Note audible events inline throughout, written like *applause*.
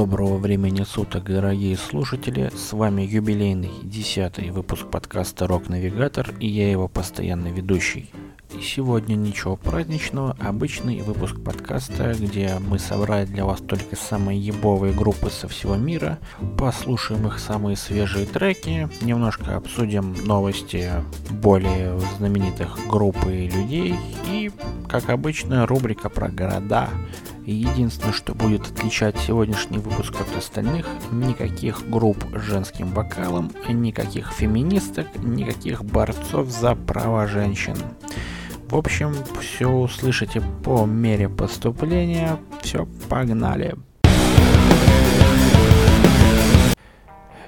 Доброго времени суток, дорогие слушатели! С вами юбилейный десятый выпуск подкаста «Рок-навигатор» и я его постоянный ведущий. Сегодня ничего праздничного, обычный выпуск подкаста, где мы собрали для вас только самые ебовые группы со всего мира, послушаем их самые свежие треки, немножко обсудим новости более знаменитых групп и людей. И, как обычно, рубрика про города, единственное, что будет отличать сегодняшний выпуск от остальных, никаких групп с женским вокалом, никаких феминисток, никаких борцов за права женщин. В общем, все услышите по мере поступления. Все, погнали.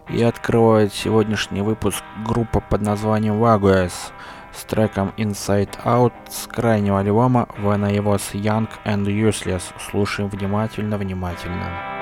И открывает сегодняшний выпуск группа под названием Vagues с треком Inside Out с крайнего альбома When I Was Young and Useless. Слушаем внимательно, внимательно.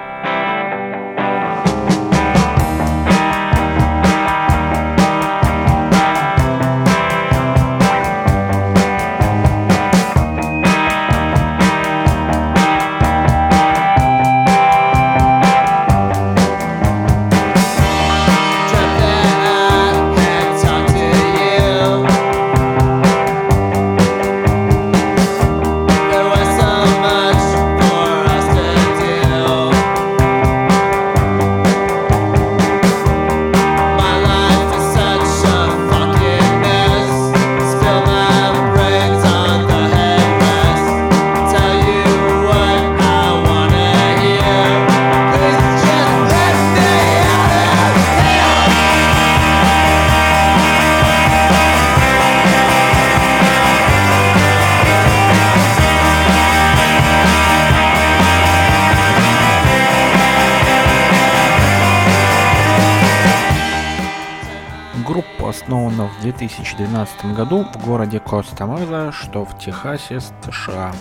Основана в 2012 году в городе Коста-Маза, что в Техасе, США.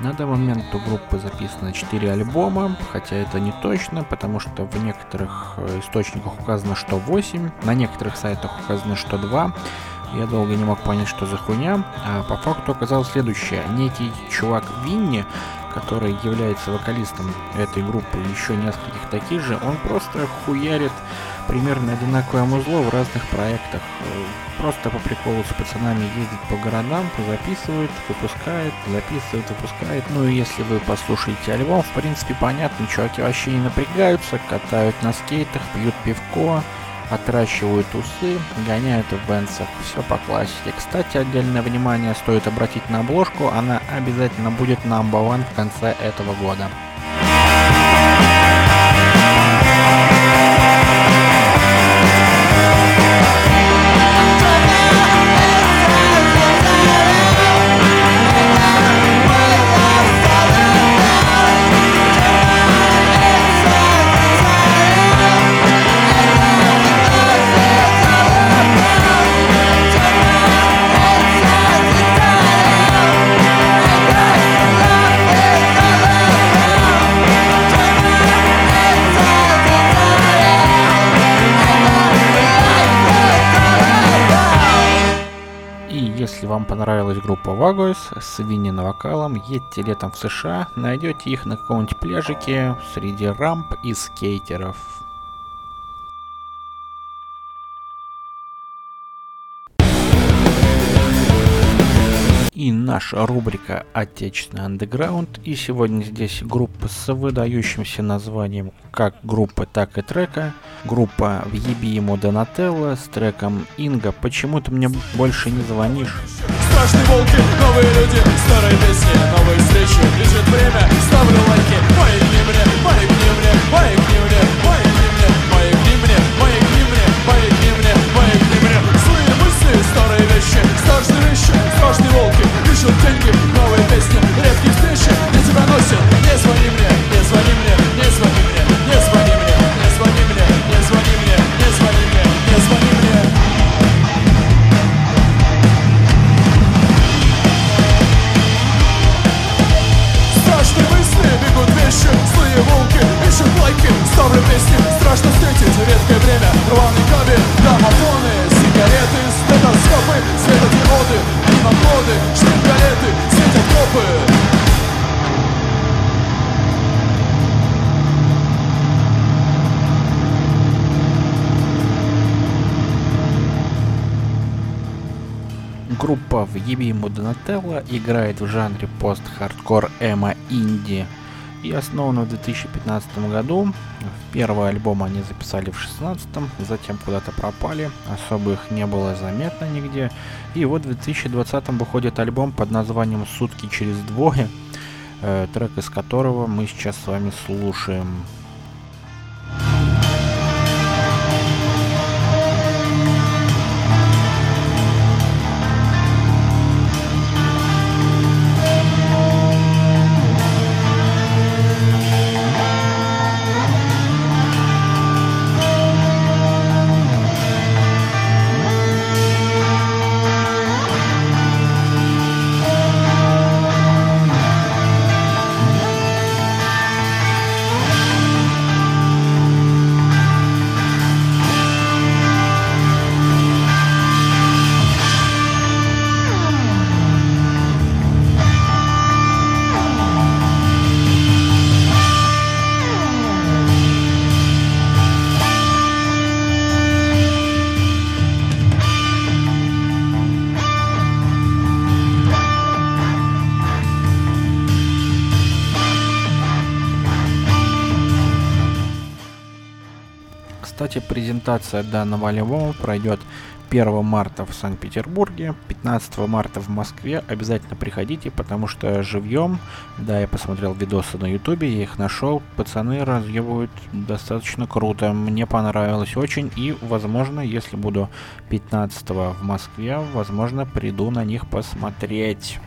На данный момент у группы записано 4 альбома, хотя это не точно, потому что в некоторых э, источниках указано, что 8, на некоторых сайтах указано, что 2. Я долго не мог понять, что за хуйня, а по факту оказалось следующее. Некий чувак Винни, который является вокалистом этой группы, еще нескольких таких же, он просто хуярит примерно одинаковое музло в разных проектах. Просто по приколу с пацанами ездит по городам, записывает, выпускает, записывает, выпускает. Ну и если вы послушаете альбом, в принципе понятно, чуваки вообще не напрягаются, катают на скейтах, пьют пивко, отращивают усы, гоняют в бенсах. Все по классике. Кстати, отдельное внимание стоит обратить на обложку, она обязательно будет number one в конце этого года. Вам понравилась группа Вагойс с Винни вокалом, едьте летом в США, найдете их на каком-нибудь пляжике среди рамп и скейтеров. И наша рубрика «Отечественный андеграунд». И сегодня здесь группа с выдающимся названием как группы, так и трека. Группа «Въеби ему Донателло» с треком «Инга, почему ты мне больше не звонишь?» Страшные волки, новые люди, старые песни, новые встречи Лежит время, ставлю лайки, маякни мне, маякни Группа в Ебиму Донателло играет в жанре пост-хардкор эмо инди и основана в 2015 году. Первый альбом они записали в 2016, затем куда-то пропали, особо их не было заметно нигде. И вот в 2020 выходит альбом под названием «Сутки через двое», э, трек из которого мы сейчас с вами слушаем. Кстати, презентация данного альбома пройдет 1 марта в Санкт-Петербурге, 15 марта в Москве. Обязательно приходите, потому что живьем, да, я посмотрел видосы на ютубе, я их нашел, пацаны разъебывают достаточно круто, мне понравилось очень, и, возможно, если буду 15 в Москве, возможно, приду на них посмотреть.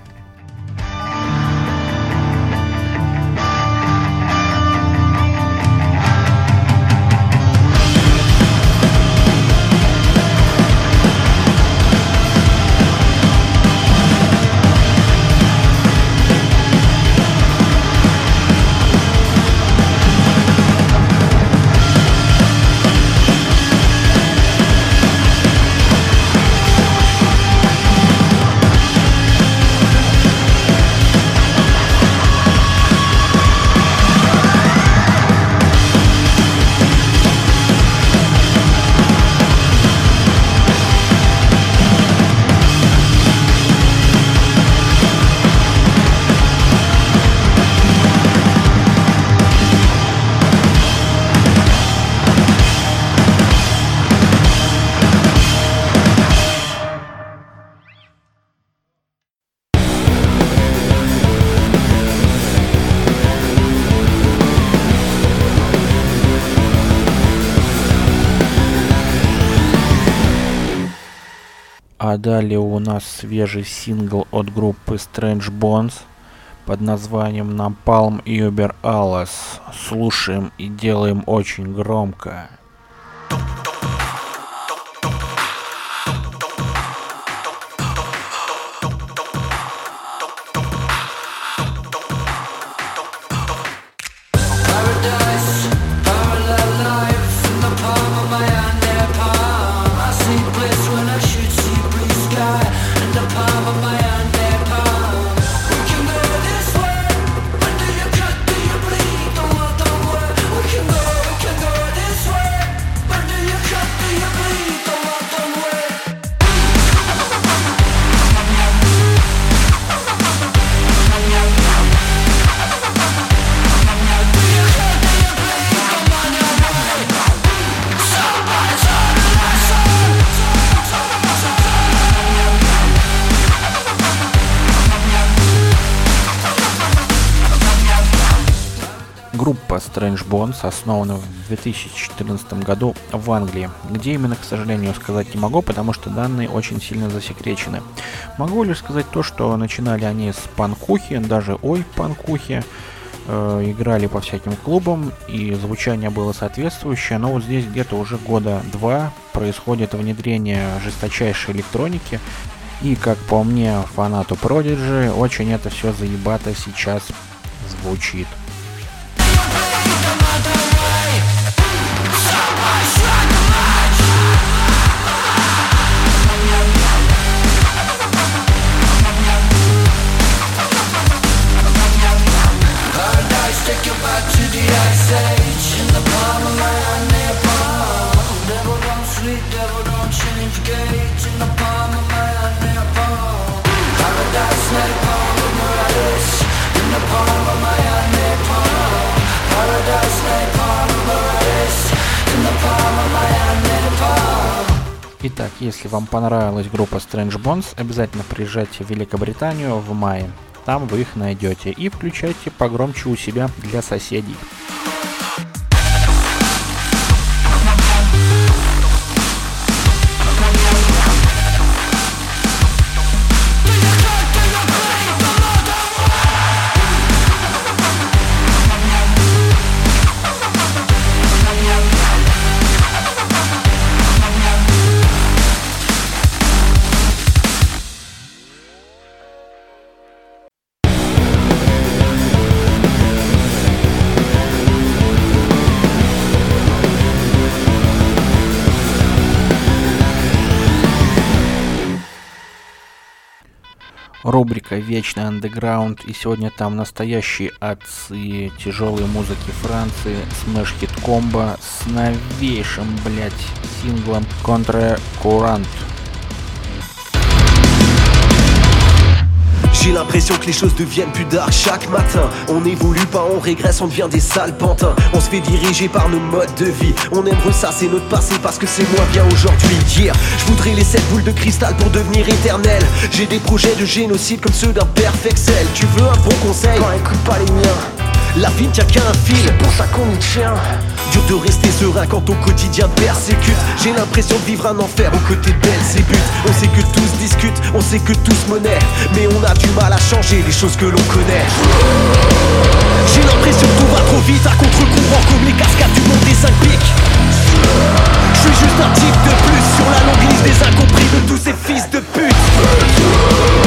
А далее у нас свежий сингл от группы Strange Bones под названием Napalm Uber Alice. Слушаем и делаем очень громко. Группа Strange Bones основана в 2014 году в Англии, где именно, к сожалению, сказать не могу, потому что данные очень сильно засекречены. Могу лишь сказать то, что начинали они с панкухи, даже ой панкухи, э, играли по всяким клубам, и звучание было соответствующее, но вот здесь где-то уже года два происходит внедрение жесточайшей электроники, и, как по мне, фанату Prodigy, очень это все заебато сейчас звучит. Итак, если вам понравилась группа Strange Bones, обязательно приезжайте в Великобританию в мае. Там вы их найдете и включайте погромче у себя для соседей. Рубрика «Вечный андеграунд», и сегодня там настоящие отцы тяжелой музыки Франции, Smash Hit Combo с новейшим, блять, синглом «Contre Courant». J'ai l'impression que les choses deviennent plus dark chaque matin. On n'évolue pas, on régresse, on devient des sales. On se fait diriger par nos modes de vie. On aime ressasser notre passé parce que c'est moins bien aujourd'hui. Hier, je voudrais les sept boules de cristal pour devenir éternel. J'ai des projets de génocide comme ceux d'un perfectel. Tu veux un bon conseil? Quand écoute pas les miens. La vie tient qu'à un fil. Pour ça qu'on y tient. Dur de rester serein quand au quotidien persécute. J'ai l'impression de vivre un enfer aux côtés de belles buts On sait que tous discutent, on sait que tous monnaie Mais on a du mal à changer les choses que l'on connaît. J'ai l'impression que tout va trop vite à contre-courant Comme les cascades du monde des 5 pics Je suis juste un type de plus sur la longue liste des incompris de tous ces fils de pute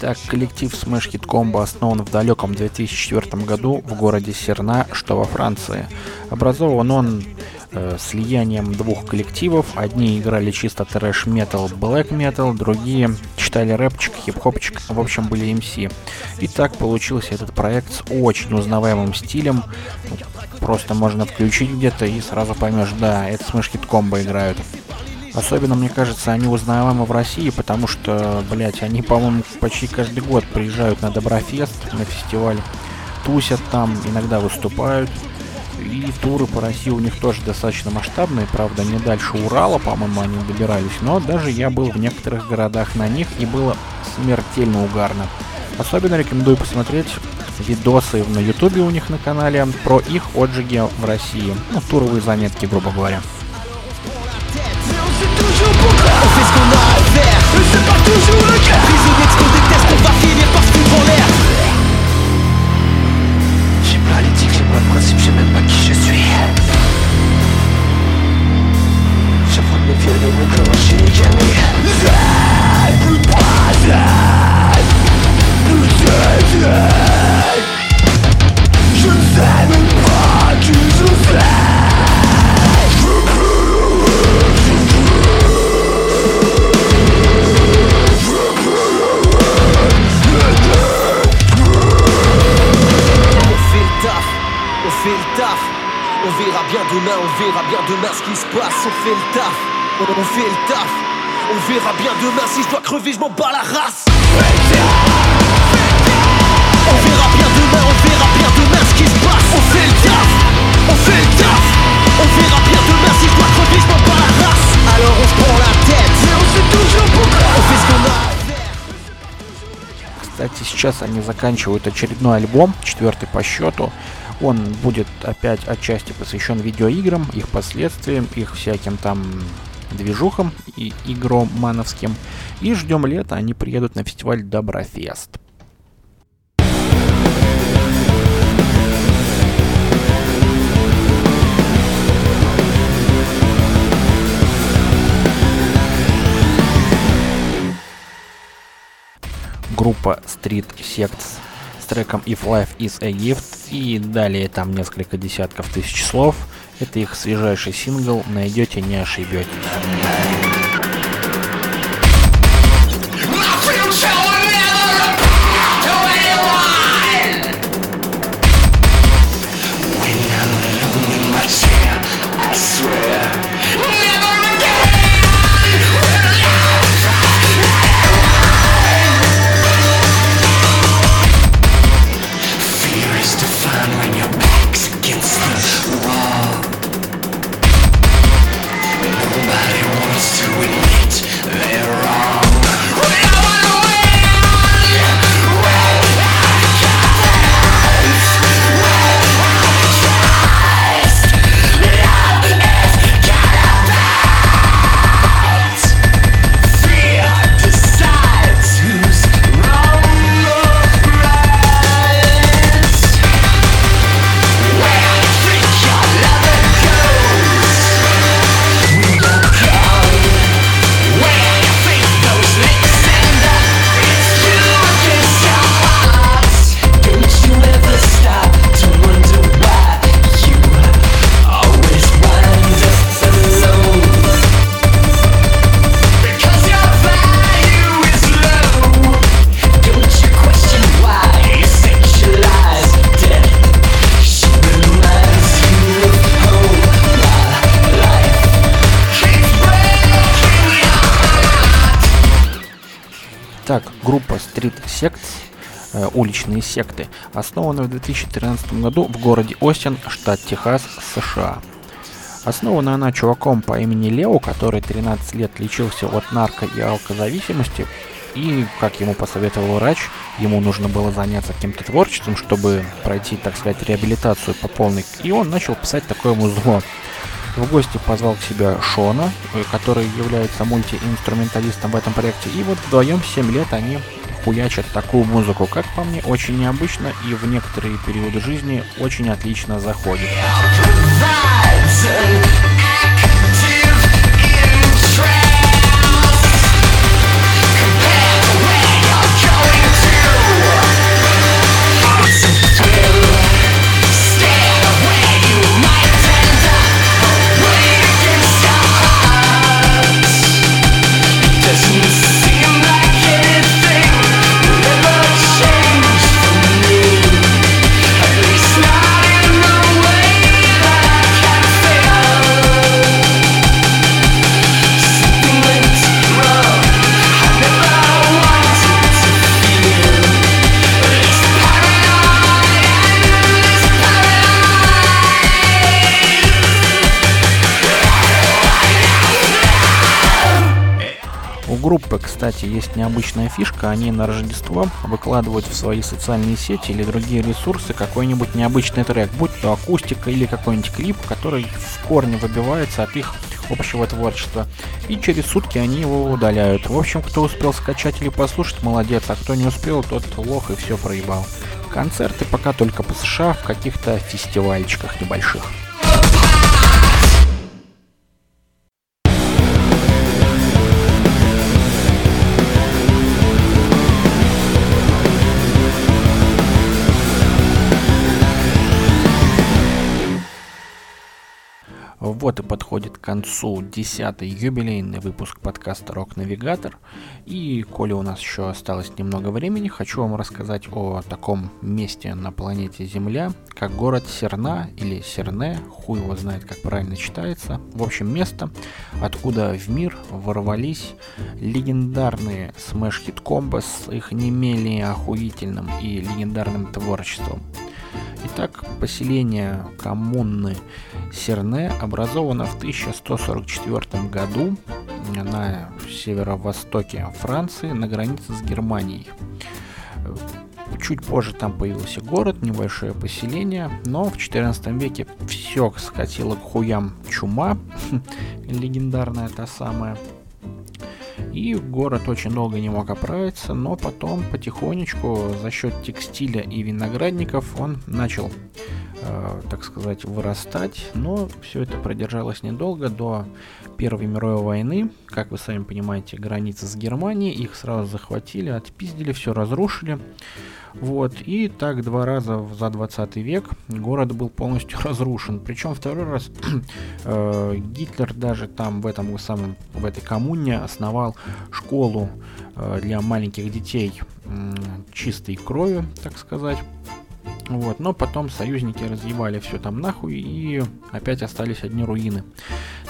Итак, коллектив Smash Hit Combo основан в далеком 2004 году в городе Серна, что во Франции. Образован он э, слиянием двух коллективов. Одни играли чисто трэш метал, black metal, другие читали рэпчик, хип-хопчик, в общем были MC. И так получился этот проект с очень узнаваемым стилем. Просто можно включить где-то и сразу поймешь, да, это Smash Hit Combo играют. Особенно, мне кажется, они узнаваемы в России, потому что, блять, они, по-моему, почти каждый год приезжают на Доброфест, на фестиваль, тусят там, иногда выступают. И туры по России у них тоже достаточно масштабные, правда, не дальше Урала, по-моему, они добирались, но даже я был в некоторых городах на них, и было смертельно угарно. Особенно рекомендую посмотреть видосы на ютубе у них на канале про их отжиги в России, ну, туровые заметки, грубо говоря. A à faire Mais pas le principe, je sais même pas qui je suis. J'apprends de mes vieux de mon corps, de de Je sais même pas on fait le taf On verra bien demain si je dois crever, je m'en bats la race On verra bien demain, on verra bien demain ce qui se passe On fait le taf, on fait le taf On verra bien demain si je dois crever, je m'en bats la race Alors on se prend la tête, mais on sait toujours pourquoi On fait ce qu'on a Кстати, сейчас они заканчивают очередной альбом, четвертый по счету. Он будет опять отчасти посвящен видеоиграм, их последствиям, их всяким там движухам и игром мановским. И ждем лета, они приедут на фестиваль Доброфест. Группа Street Sects треком If Life is a Gift и далее там несколько десятков тысяч слов. Это их свежайший сингл, найдете, не ошибетесь. Уличные секты, основана в 2013 году в городе Остин, штат Техас, США. Основана она чуваком по имени Лео, который 13 лет лечился от нарко- и алкозависимости, и, как ему посоветовал врач, ему нужно было заняться каким-то творчеством, чтобы пройти, так сказать, реабилитацию по полной. И он начал писать такое музло. В гости позвал к себе Шона, э, который является мультиинструменталистом в этом проекте. И вот вдвоем 7 лет они хуячат такую музыку, как по мне, очень необычно и в некоторые периоды жизни очень отлично заходит. Кстати, есть необычная фишка. Они на Рождество выкладывают в свои социальные сети или другие ресурсы какой-нибудь необычный трек, будь то акустика или какой-нибудь клип, который в корне выбивается от их общего творчества. И через сутки они его удаляют. В общем, кто успел скачать или послушать, молодец, а кто не успел, тот лох и все проебал. Концерты пока только по США в каких-то фестивальчиках небольших. Вот и подходит к концу десятый юбилейный выпуск подкаста «Рок Навигатор». И, коли у нас еще осталось немного времени, хочу вам рассказать о таком месте на планете Земля, как город Серна или Серне, хуй его знает, как правильно читается. В общем, место, откуда в мир ворвались легендарные Smash Hit Combo с их не менее охуительным и легендарным творчеством. Итак, поселение коммуны Серне образовано в 1144 году на северо-востоке Франции на границе с Германией. Чуть позже там появился город, небольшое поселение, но в 14 веке все скатило к хуям чума, *laughs* легендарная та самая. И город очень долго не мог оправиться, но потом потихонечку за счет текстиля и виноградников он начал, так сказать, вырастать. Но все это продержалось недолго до Первой мировой войны. Как вы сами понимаете, границы с Германией, их сразу захватили, отпиздили, все разрушили. Вот, и так два раза за 20 век город был полностью *laughs* разрушен. Причем второй раз *clears throat* э, Гитлер даже там в этом самом, в этой коммуне основал школу э, для маленьких детей э, чистой крови, так сказать. Вот, но потом союзники разъебали все там нахуй и опять остались одни руины.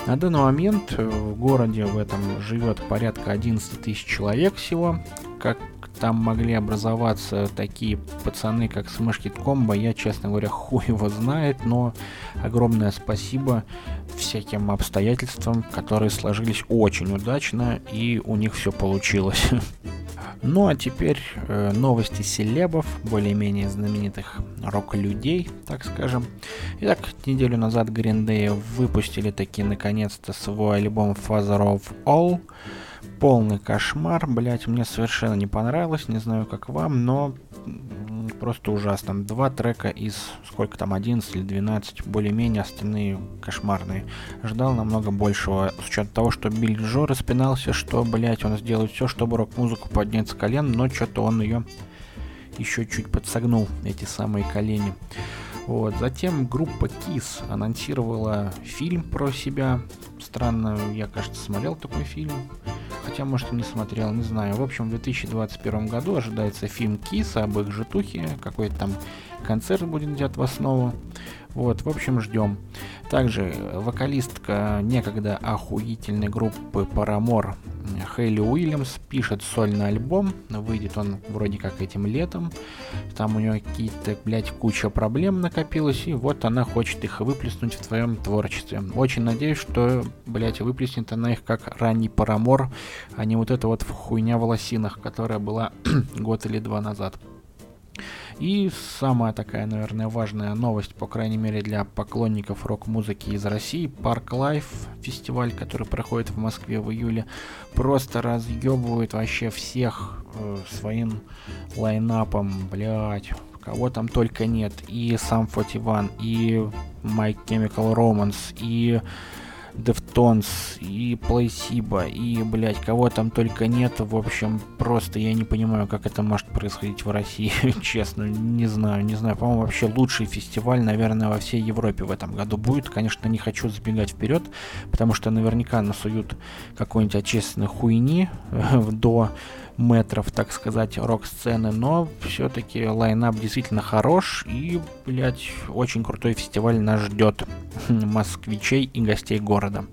На данный момент э, в городе в этом живет порядка 11 тысяч человек всего. Как там могли образоваться такие пацаны, как Kid Combo, я, честно говоря, *laughs* хуй его знает, но огромное спасибо всяким обстоятельствам, которые сложились очень удачно, и у них все получилось. *laughs* Ну а теперь э, новости селебов, более-менее знаменитых рок-людей, так скажем. Итак, неделю назад Green выпустили таки наконец-то свой альбом Father of All полный кошмар, блять, мне совершенно не понравилось, не знаю как вам, но просто ужасно. Два трека из, сколько там, 11 или 12, более-менее остальные кошмарные. Ждал намного большего, с учетом того, что Билли Джо распинался, что, блять, он сделает все, чтобы рок-музыку поднять с колен, но что-то он ее еще чуть подсогнул, эти самые колени. Вот. Затем группа Kiss анонсировала фильм про себя. Странно, я, кажется, смотрел такой фильм. Хотя, может, и не смотрел, не знаю. В общем, в 2021 году ожидается фильм Kiss об их житухе. Какой-то там концерт будет взят в основу. Вот, в общем, ждем. Также вокалистка некогда охуительной группы Paramore Хейли Уильямс пишет сольный альбом, выйдет он вроде как этим летом, там у нее какие-то, блядь, куча проблем накопилось, и вот она хочет их выплеснуть в своем творчестве. Очень надеюсь, что, блядь, выплеснет она их как ранний Paramore, а не вот эта вот хуйня в лосинах, которая была *clears throat* год или два назад. И самая такая, наверное, важная новость, по крайней мере для поклонников рок-музыки из России, Park Live фестиваль, который проходит в Москве в июле, просто разъебывает вообще всех э, своим лайнапом, блять, кого там только нет, и сам 41, и My Chemical Romance, и Deftones, и Placebo, и, блядь, кого там только нет. В общем, просто я не понимаю, как это может происходить в России, *laughs* честно, не знаю, не знаю. По-моему, вообще лучший фестиваль, наверное, во всей Европе в этом году будет. Конечно, не хочу забегать вперед, потому что наверняка насуют какой-нибудь отечественной хуйни *laughs* до метров, так сказать, рок-сцены, но все-таки лайнап действительно хорош и, блядь, очень крутой фестиваль нас ждет *laughs* москвичей и гостей города.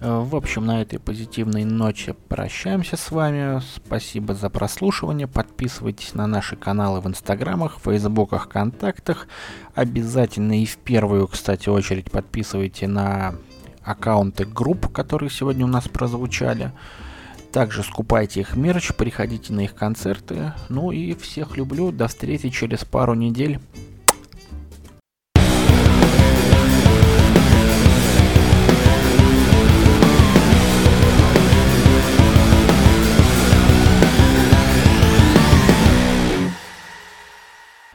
Э, в общем, на этой позитивной ноте прощаемся с вами. Спасибо за прослушивание. Подписывайтесь на наши каналы в инстаграмах, фейсбуках, контактах. Обязательно и в первую, кстати, очередь подписывайте на аккаунты групп, которые сегодня у нас прозвучали. Также скупайте их мерч, приходите на их концерты. Ну и всех люблю. До встречи через пару недель.